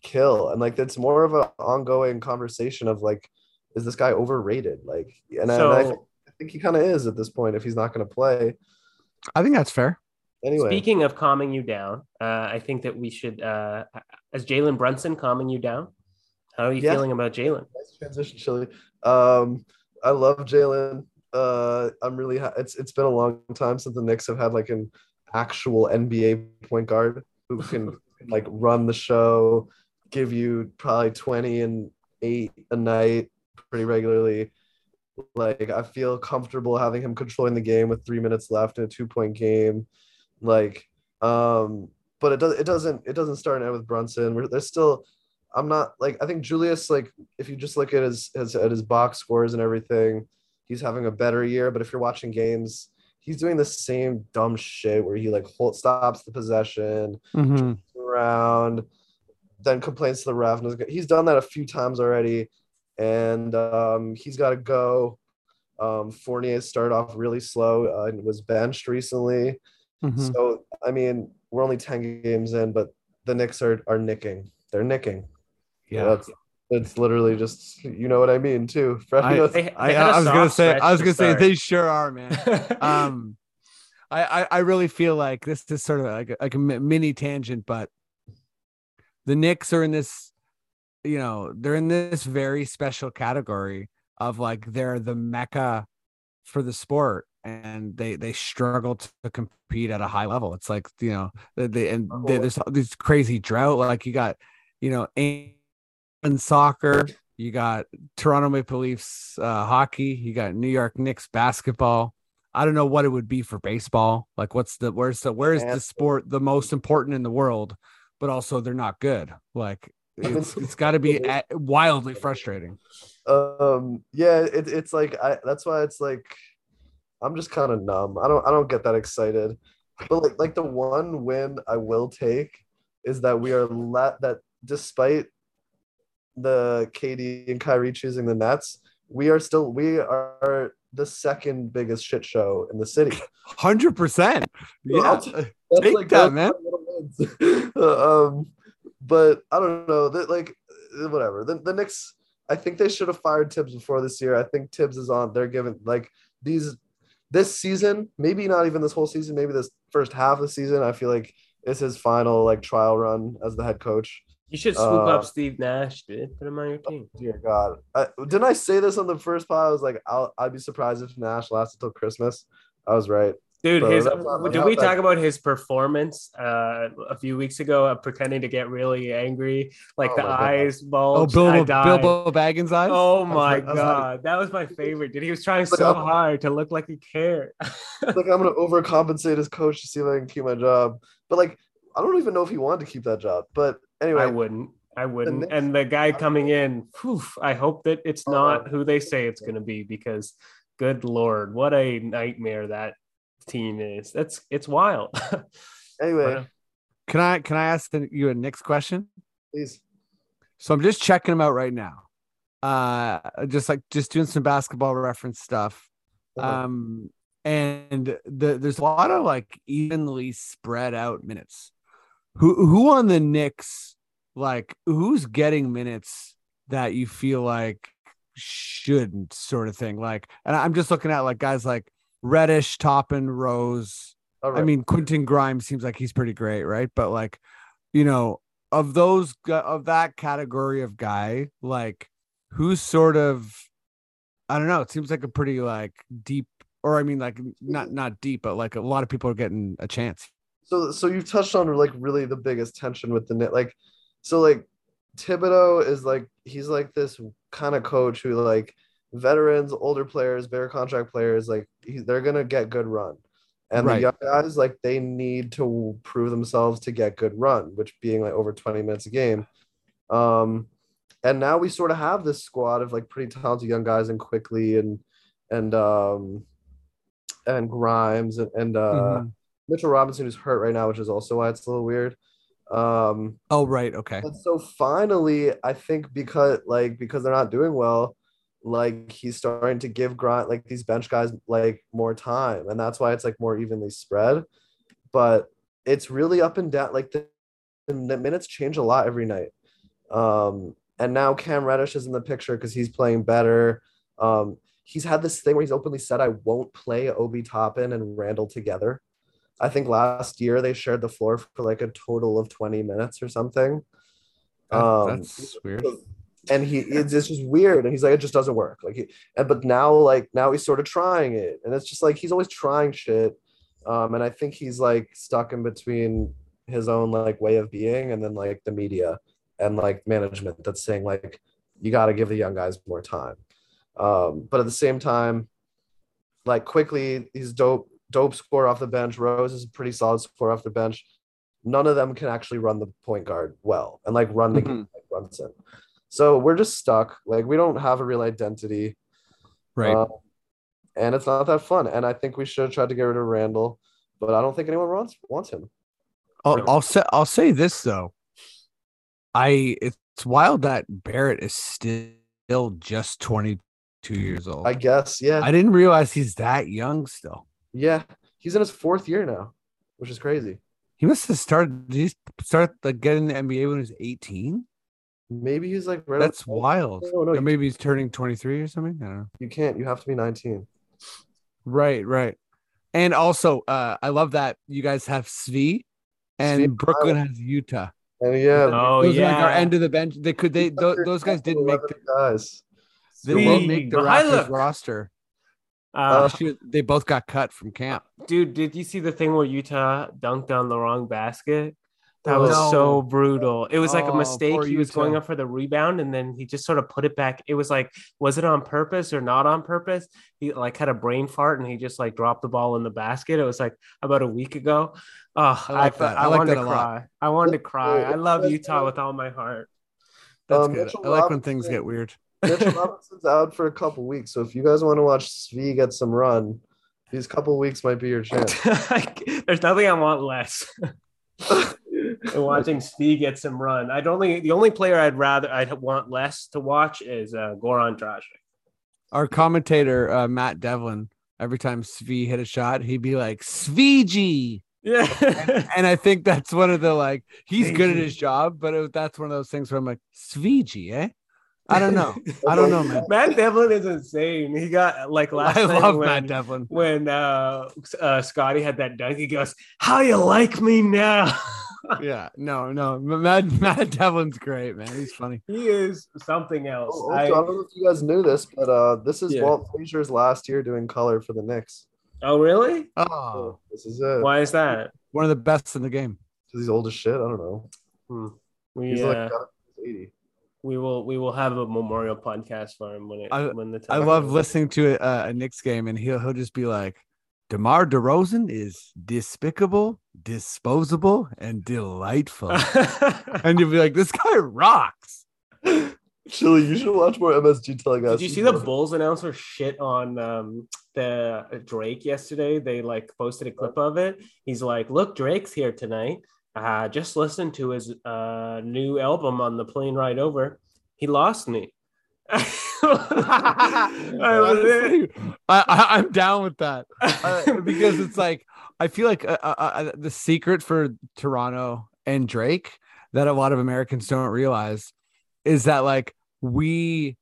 kill, and like it's more of an ongoing conversation of like, is this guy overrated? Like, and, I- and I think he kind of is at this point if he's not going to play I think that's fair. anyway. speaking of calming you down, uh, I think that we should, uh, as Jalen Brunson calming you down. How are you Yeah. feeling about Jalen? nice transition, Chili. Um, I love Jalen. Uh, I'm really ha- it's it's been a long time since the Knicks have had like an actual NBA point guard who can like run the show, give you probably 20 and eight a night pretty regularly. Like I feel comfortable having him controlling the game with three minutes left in a two point game. Like, um, but it does it doesn't it doesn't start out with Brunson. We're, there's still I'm not like I think Julius like if you just look at his, his at his box scores and everything, he's having a better year. But if you're watching games, he's doing the same dumb shit where he like hold, stops the possession around, then complains to the ref. and He's done that a few times already, and um, he's got to go. Um, Fournier started off really slow uh, and was benched recently. Mhm. So I mean, we're only ten games in, but the Knicks are are nicking. They're nicking. Yeah. that's it's literally just you know what I mean too. I- knows- They, they I, had a I was gonna say I was gonna say they sure are, man. um I, I i really feel like this is sort of like a, like a mini tangent but the Knicks are in this you know they're in this very special category of like they're the mecca for the sport and they they struggle to compete at a high level it's like you know they, and they, there's this crazy drought like you got you know in soccer you got Toronto Maple Leafs uh, hockey. You got New York Knicks basketball. I don't know what it would be for baseball. Like, what's the where's the where's the sport the most important in the world, but also they're not good. Like, it's it's got to be wildly frustrating. um yeah it, it's like i that's why it's like i'm just kind of numb i don't i don't get that excited but like like the one win i will take is that we are let that despite the KD and Kyrie choosing the Nets, we are still we are the second biggest shit show in the city. Hundred percent. Yeah, That's- That's Take that, man. my little wins. um, but I don't know that like whatever. The, the Knicks, I think they should have fired Thibs before this year. I think Thibs is on. They're given like these this season, maybe not even this whole season, maybe this first half of the season. I feel like is his final like trial run as the head coach. You should swoop Uh, up Steve Nash, dude. Put him on your team. Dear God, I, didn't I say this on the first pod? I was like, I'll, I'd be surprised if Nash lasted till Christmas. I was right. Dude, Bro, his did we that- talk about his performance uh, a few weeks ago of pretending to get really angry, like Oh the my God. eyes Oh, bulged? I Bilbo. Bilbo Baggins eyes. Oh my like- I was like- god, that was my favorite. Dude, he was trying Like, so I'm- hard to look like he cared. like I'm gonna overcompensate his coach to see if I can keep my job. But like I don't even know if he wanted to keep that job. But anyway, I wouldn't. I wouldn't. Knicks- and the guy coming in, phew, I hope that it's Oh, not uh, who they say it's going to be because, good lord, what a nightmare that team is. That's it's wild. anyway, Can I can I ask the, you a next question? please. So I'm just checking them out right now. Uh, just like just doing some basketball reference stuff. Uh-huh. Um, and the, there's a lot of like evenly spread out minutes. Who who on the Knicks like who's getting minutes that you feel like shouldn't sort of thing like and I'm just looking at like guys like Reddish, Toppin, Rose. Oh, All right. I mean Quentin Grimes seems like he's pretty great, right? But like you know of those of that category of guy, like who's sort of I don't know. It seems like a pretty like deep, or I mean, like not not deep, but like a lot of people are getting a chance. so so you've touched on like really the biggest tension with the net like so like Thibodeau is like he's like this kind of coach who like veterans older players better contract players like he, they're gonna get good run and Right. the young guys like they need to prove themselves to get good run which being like over 20 minutes a game um and now we sort of have this squad of like pretty talented young guys and Quickley and and um and grimes and, and uh Mhm. Mitchell Robinson who's hurt right now, which is also why it's a little weird. Um, Oh right, okay. so finally, I think because like because they're not doing well, like he's starting to give Grant like these bench guys like more time, and that's why it's like more evenly spread. But it's really up and down. Like the, the minutes change a lot every night. Um, and now Cam Reddish is in the picture because he's playing better. Um, he's had this thing where he's openly said, "I won't play Obi Toppin and Randall together." I think last year they shared the floor for like a total of 20 minutes or something. That- Um, that's weird. And he it's, it's just weird and he's like it just doesn't work like he and but now like now he's sort of trying it and it's just like he's always trying shit um and i think he's like stuck in between his own like way of being and then like the media and like management that's saying like you got to give the young guys more time um but at the same time like Quickley he's dope dope score off the bench rose is a pretty solid score off the bench none of them can actually run the point guard well and like run the game like Brunson. So we're just stuck. Like we don't have a real identity. Right. uh, and it's not that fun. And I think we should have tried to get rid of Randall, but I don't think anyone wants wants him. I'll, I'll say I'll say this though. I it's wild that Barrett is still just 22 years old. I guess. Yeah. I didn't realize he's that young still. yeah. He's in his fourth year now, which is crazy. He must have started. Did he start like getting the NBA when he was 18? Maybe he's like right That's wild. No, no, maybe he's turning 23 or something. I don't know. you can't. You have to be 19. Right, right. And also, uh, I love that you guys have Svi and Svi- Brooklyn has Yuta. And yeah, Oh, those are like our end of the bench. They could they those, those guys didn't make the, guys. they Svi, didn't make the Raptors Mykhailiuk. roster. Uh, Shoot, they both got cut from camp. dude, did you see the thing where Yuta dunked on the wrong basket? That was no. so brutal. It was like a Oh, mistake. He was going up for the rebound and then he just sort of put it back. It was like, was it on purpose or not on purpose? He like had a brain fart and he just like dropped the ball in the basket. It was like about a week ago. Oh, I like I, that. I, I like wanted that to a lot. cry. I wanted to cry. I love Yuta with all my heart. That's Um, good. Mitchell I like when things get weird. Mitchell Robinson's out for a couple weeks, so if you guys want to watch Svi get some run, these couple weeks might be your chance. There's nothing I want less. than watching Steve get some run. I'd only the only player I'd rather I'd want less to watch is uh, Goran Dragic. Our commentator uh, Matt Devlin, every time Svi hit a shot, he'd be like Svigi. Yeah. And I think that's one of the like he's good at his job, but it, that's one of those things where I'm like Svigi, eh? I don't know. I don't know, man. Matt Devlin is insane. He got like last I love when, Matt Devlin. when uh, uh, Scottie had that dunk. He goes, "How you like me now?" Yeah, no, no. Matt Matt Devlin's great, man. He's funny. he is something else. Oh, also, I- I, don't know if you guys knew this, but uh, this is Yeah. Walt Frazier's last year doing color for the Knicks. Oh, really? Oh, This is it. Why is that? one of the best in the game. He's old as shit. I don't know. Hmm. We He's uh, like he's 80. we will we will have a memorial podcast for him when it I- when the time. I love comes. listening to a, a Knicks game, and he'll he'll just be like, "Demar Derozan is despicable, disposable, and delightful," and you'll be like, "This guy rocks." Chili, you should watch more MSG telling us. Did you see the Bulls announcer shit on um, the Drake yesterday? They like posted a clip of it. He's like, "Look, Drake's here tonight. Uh, just listen to his uh, new album on the plane ride over. He lost me." I was Honestly, I, I, I'm down with that uh, because it's like I feel like uh, uh, uh, the secret for Toronto and Drake that a lot of Americans don't realize is that like we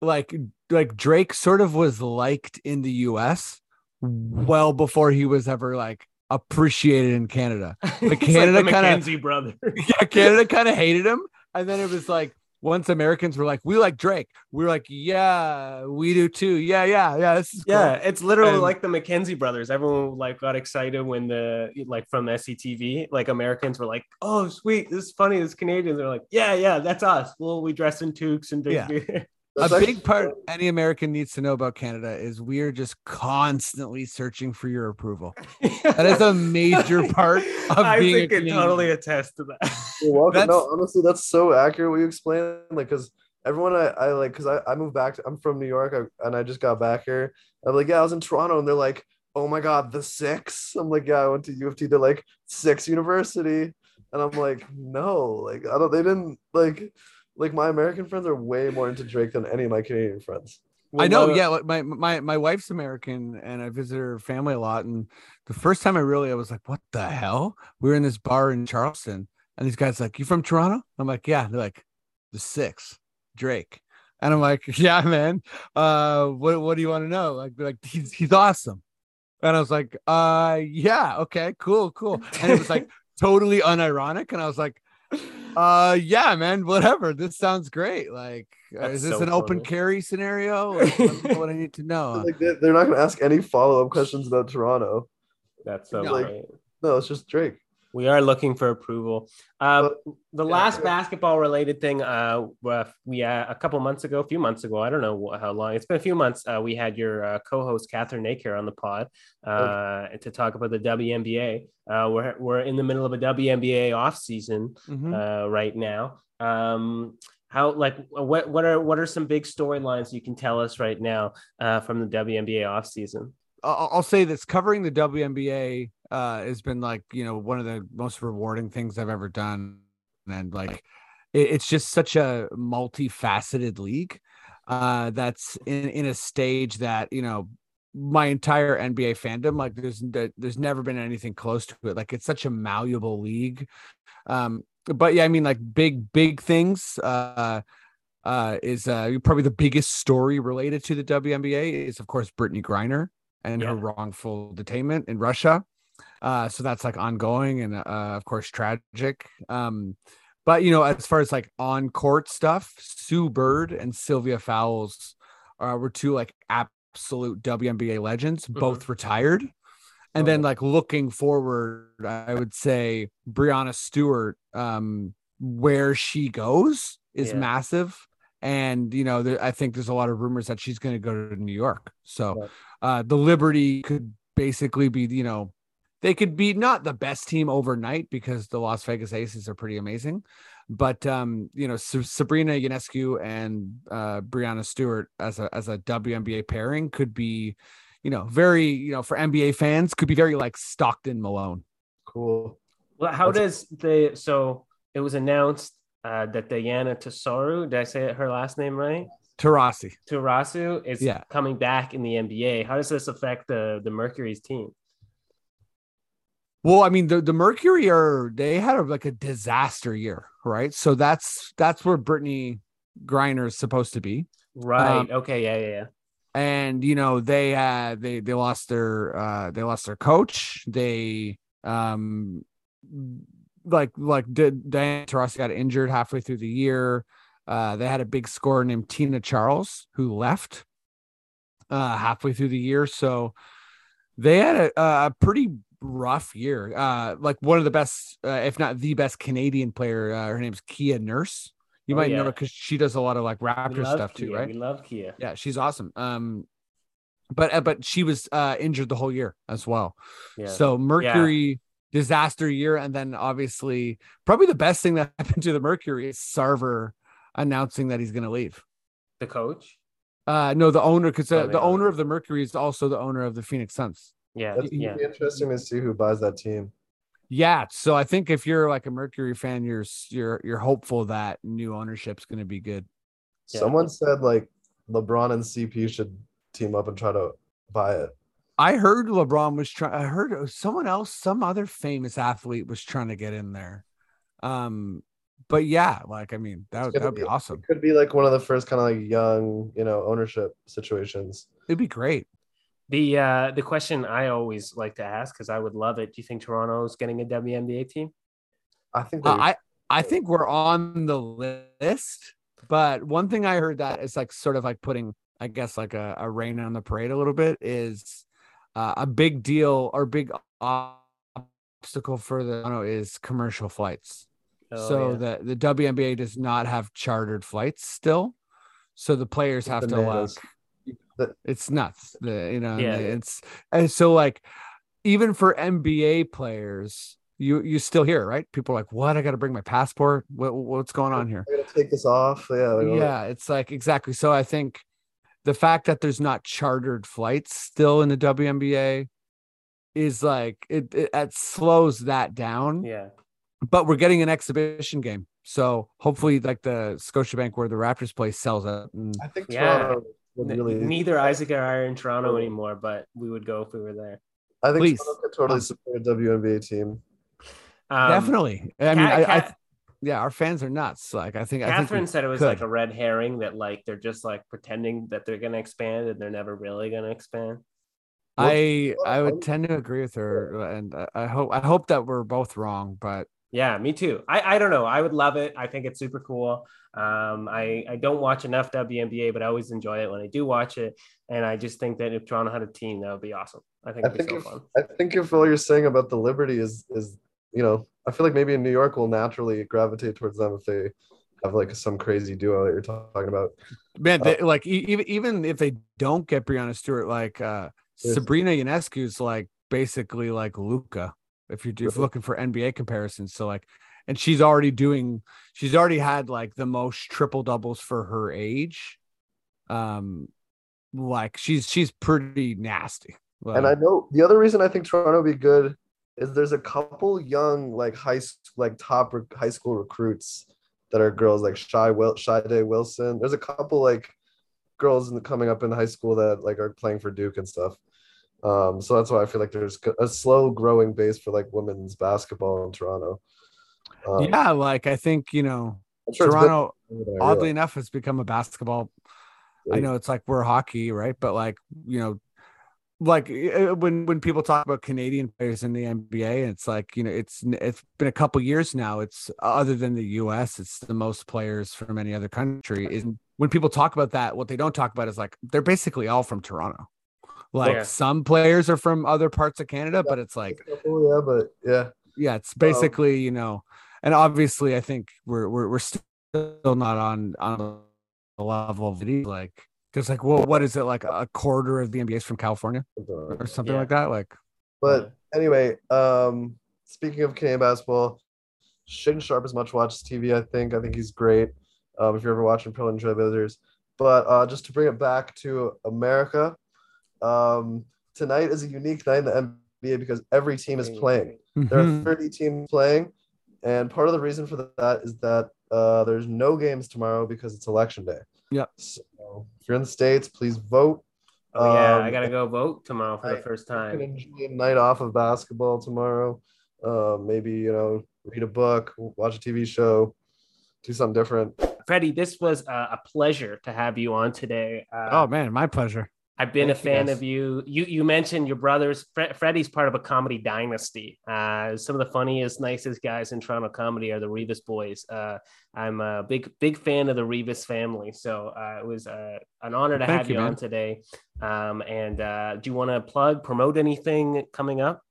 like like Drake sort of was liked in the US well before he was ever like appreciated in Canada. Like Canada the kinda- McKenzie brother. Yeah, Canada kind of hated him and then it was like once Americans were like we like Drake. We were like yeah, we do too. Yeah, yeah, yeah, this is cool. Yeah, it's literally And- like the McKenzie brothers. Everyone like got excited when the like from SCTV, like Americans were like, "Oh, sweet, this is funny." This Canadians are like, "Yeah, yeah, that's us." Well, we dress in toques and Yeah. big. That's a actually- big part any American needs to know about Canada is we're just constantly searching for your approval. That is a major part of I being a think it Canadian. totally attest to that. You're welcome. That's- No, honestly, that's so accurate what you explained. Like, cause everyone I, I like, cause I, I moved back. To, I'm from New York, I, and I just got back here. I'm like, yeah, I was in Toronto, and they're like, oh my god, the six. I'm like, yeah, I went to U of T. They're like, six University, and I'm like, no, like I don't. They didn't like, like my American friends are way more into Drake than any of my Canadian friends. I know, Well, yeah. My my my wife's American, and I visit her family a lot. And the first time I really, I was like, "What the hell?" We were in this bar in Charleston, and these guys like, "You from Toronto?" I'm like, "Yeah." They're like, "The six, Drake," and I'm like, "Yeah, man. Uh, what what do you want to know?" Like, like he's he's awesome, and I was like, "Uh, yeah, okay, cool, cool," and it was like totally unironic, and I was like. Uh yeah, man, whatever. This sounds great. Like, uh, That's is this so an open carry scenario? Like, let me know what I need to know. Like they- they're not gonna ask any follow up questions about Toronto. That's so No. great. No, it's just Drake. We are looking for approval. Uh, the last basketball related thing, uh, we uh, a couple months ago, a few months ago, I don't know how long. It's been a few months. Uh, we had your uh, co-host Catherine Naker on the pod uh, to talk about the WNBA. Uh, we're we're in the middle of a WNBA off season Mhm. uh, right now. Um, how like what what are what are some big storylines you can tell us right now uh, from the WNBA off season? I'll, I'll say this: covering the WNBA uh, has been like you know one of the most rewarding things I've ever done, and like it, it's just such a multifaceted league uh, that's in in a stage that you know my entire NBA fandom like there's there's never been anything close to it. Like it's such a malleable league. Um, but yeah, I mean like big big things. Uh, uh, is uh, probably the biggest story related to the WNBA is of course Brittney Griner and her wrongful detainment in Russia. Uh, so that's like ongoing and uh, of course tragic. Um, but you know, as far as like on court stuff, Sue Bird and Sylvia Fowles uh, were two like absolute WNBA legends, both retired. And then like looking forward, I would say Breanna Stewart, um, where she goes is Yeah. massive. And you know, there, I think there's a lot of rumors that she's going to go to New York. So Right. uh, the Liberty could basically be, you know, they could be not the best team overnight because the Las Vegas Aces are pretty amazing, but um, you know, Sa- Sabrina Ionescu and uh, Breanna Stewart as a as a WNBA pairing could be, you know, very you know for NBA fans could be very like Stockton Malone. Cool. Well, how That's- does the so it was announced uh, that Diana Tesaru, did I say her last name right? Tarasi. Turasu is Yeah. coming back in the NBA. How does this affect the the Mercury's team? Well, I mean, the, the Mercury are they had a, like a disaster year, right? So that's that's where Brittney Griner is supposed to be. Right. Um, okay. Yeah. Yeah. Yeah. and you know they had they they lost their uh they lost their coach they um like like did Diana Taurasi got injured halfway through the year uh they had a big scorer named Tina Charles who left uh halfway through the year so They had a, a pretty rough year. Uh, like one of the best, uh, if not the best Canadian player. Uh, her name's Kia Nurse. You Oh, might know her because she does a lot of like Raptor stuff too, right? We love Kia. Yeah, she's awesome. Um, but uh, but she was uh injured the whole year as well. Yeah. So Mercury disaster year, and then obviously probably the best thing that happened to the Mercury is Sarver announcing that he's going to leave. the coach. Uh, no, the owner, because Oh, the, the the owner owner. of the Mercury is also the owner of the Phoenix Suns. Yeah. That's yeah. be interesting to see who buys that team. Yeah, so I think if you're like a Mercury fan, you're you're you're hopeful that new ownership's going to be good. Yeah. Someone said like LeBron and CP should team up and try to buy it. I heard LeBron was trying. I heard someone else, some other famous athlete was trying to get in there. Um, but yeah, like I mean, that would that would be be- awesome. It could be like one of the first kind of like young, you know, ownership situations. It'd be great. The uh the question I always like to ask because I would love it. Do you think Toronto is getting a WNBA team? I think Uh, I I think we're on the list, but one thing I heard that is like sort of like putting, I guess, like a, a rain on the parade a little bit is uh, a big deal or big obstacle for the Toronto is commercial flights. Oh, so yeah. the the WNBA does not have chartered flights still, so the players have to like Bananas. The- it's nuts. The you know Yeah. it's and so like even for NBA players, you you still hear right? People are like, what? I got to bring my passport. What what's going on here? I gotta take this off. Yeah. like, Yeah, it's like exactly. So I think the fact that there's not chartered flights still in the WNBA is like it it, it slows that down yeah. but we're getting an exhibition game. So hopefully, like the Scotiabank where the Raptors play sells out. I think Yeah. Toronto would N- really. Neither Isaac or I are in Toronto anymore, but we would go if we were there. I think Please. Toronto could totally support a WNBA team. Um, definitely, I mean, Kat- I, I, yeah, our fans are nuts. Like I think, I think Catherine said it was could. like a red herring that like they're just like pretending that they're gonna expand and they're never really gonna expand. I I would tend to agree with her, and I- I hope I hope that we're both wrong. But Yeah, me too. I, I don't know. I would love it. I think it's super cool. Um, I, I don't watch enough WNBA, but I always enjoy it when I do watch it. And I just think that if Toronto had a team, that would be awesome. I think I it'd be think so if, fun. I think if all you're saying about the Liberty is is you know I feel like maybe in New York will naturally gravitate towards them if they have like some crazy duo that you're talking about. man, they, like e- even even if they don't get Breanna Stewart, like uh Sabrina Ionescu is like basically like Luka. If you're, if looking for NBA comparisons, so like, and she's already doing, she's already had like the most triple doubles for her age. Um, like she's she's pretty nasty. And I know the other reason I think Toronto would be good is there's a couple young like high like top rec- high school recruits that are girls like Shy Will Shy Day Wilson. There's a couple like girls in the, coming up in high school that like are playing for Duke and stuff. Um, so that's why I feel like there's a slow growing base for like women's basketball in Toronto. Um, yeah, like I think you know sure been- Toronto. Oddly enough, has become a basketball I know it's like we're hockey, right? But like, you know, like uh, when when people talk about Canadian players in the NBA, it's like, you know, it's it's been a couple years now. It's other than the US, it's the most players from any other country. Is when people talk about that, what they don't talk about is like they're basically all from Toronto. Like Yeah. some players are from other parts of Canada, but it's like couple, yeah, but yeah, yeah, it's basically, you know, and obviously I think we're we're we're still not on on the level of the like because like well, what is it like a quarter of the NBA is from California or something Yeah. like that? Like But anyway, um, speaking of Canadian basketball, Shaedon Sharpe is much watched TV. I think. I think he's great. Um, if you're ever watching Pro and Trailblazers, but uh, just to bring it back to America, um, tonight is a unique night in the NBA because every team is playing. There are mhm. 30 teams playing, and part of the reason for that is that uh, there's no games tomorrow because it's election day. Yep. So if you're in the states, please vote. Oh, yeah. Um, I got to go vote tomorrow for the I- first You can time. enjoy a night off of basketball tomorrow. Uh, maybe you know, read a book, watch a TV show, do something different. Freddie, this was uh, a pleasure to have you on today. Uh, oh man, my pleasure. I've been Thank a fan guys. of you. You you mentioned your brothers. Fre- Freddie's part of a comedy dynasty. Uh, some of the funniest, nicest guys in Toronto comedy are the Revis boys. Uh, I'm a big big fan of the Revis family. So uh, it was uh, an honor to Thank have you, you, on today. Um, and uh, do you want to plug, promote anything coming up?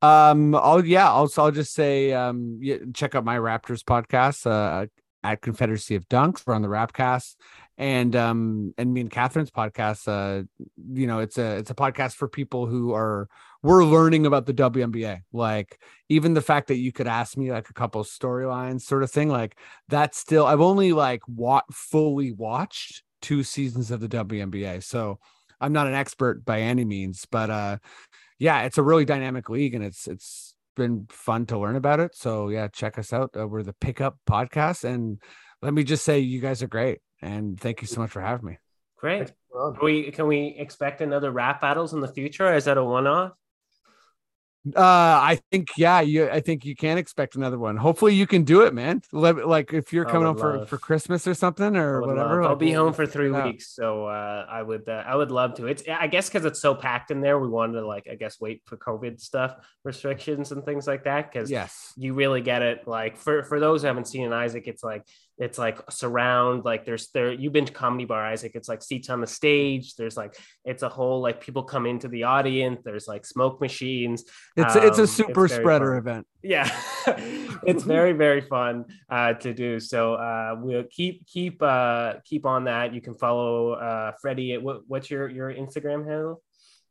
Um. Oh yeah. Also, I'll just say, um, yeah, check out my Raptors podcast, uh, at Confederacy of Dunks. We're on the Rapcast, and um, and me and Catherine's podcast. Uh, you know, it's a it's a podcast for people who are we're learning about the WNBA. Like even the fact that you could ask me like a couple storylines, sort of thing. Like that's still I've only like wa- fully watched two seasons of the WNBA, so I'm not an expert by any means, but uh yeah, it's a really dynamic league and it's it's been fun to learn about it. So yeah, check us out. Uh, we're the Pickup Podcast, and let me just say, you guys are great, and thank you so much for having me. Great. Ron. Can we can we expect another rap battles in the future? Or is that a one off? Uh, I think yeah, you I think you can expect another one. Hopefully, you can do it, man. Like if you're coming home up for for Christmas or something or whatever. love- I'll be we'll- home for three yeah. weeks, so uh, I would uh, I would love to. It's I guess because it's so packed in there. We wanted to like I guess wait for COVID stuff restrictions and things like that because Yes. you really get it. Like for for those who haven't seen it, Isaac, it's like it's like surround like there's there you've been to comedy bar Isaac. It's like seats on the stage. There's like it's a whole like people come into the audience. There's like smoke machines. It's it's Um, a super very spreader fun. event. yeah it's very very fun uh to do so uh we'll keep keep uh keep on that you can follow uh freddie at what, what's your your instagram handle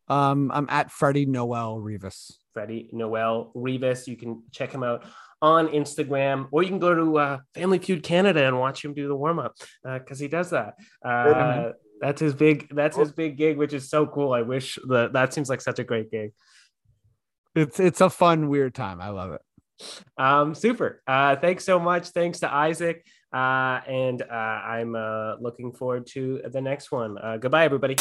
Um, I'm at Freddie Noel Rivas. freddie noel revis you can check him out on instagram or you can go to uh family feud canada and watch him do the warm-up uh because he does that uh that's his big that's his big gig which is so cool i wish that that seems like such a great gig It's it's a fun weird time. I love it. Um, super. Uh, thanks so much. Thanks to Isaac. Uh, and uh, I'm uh, looking forward to the next one. Uh, goodbye, everybody.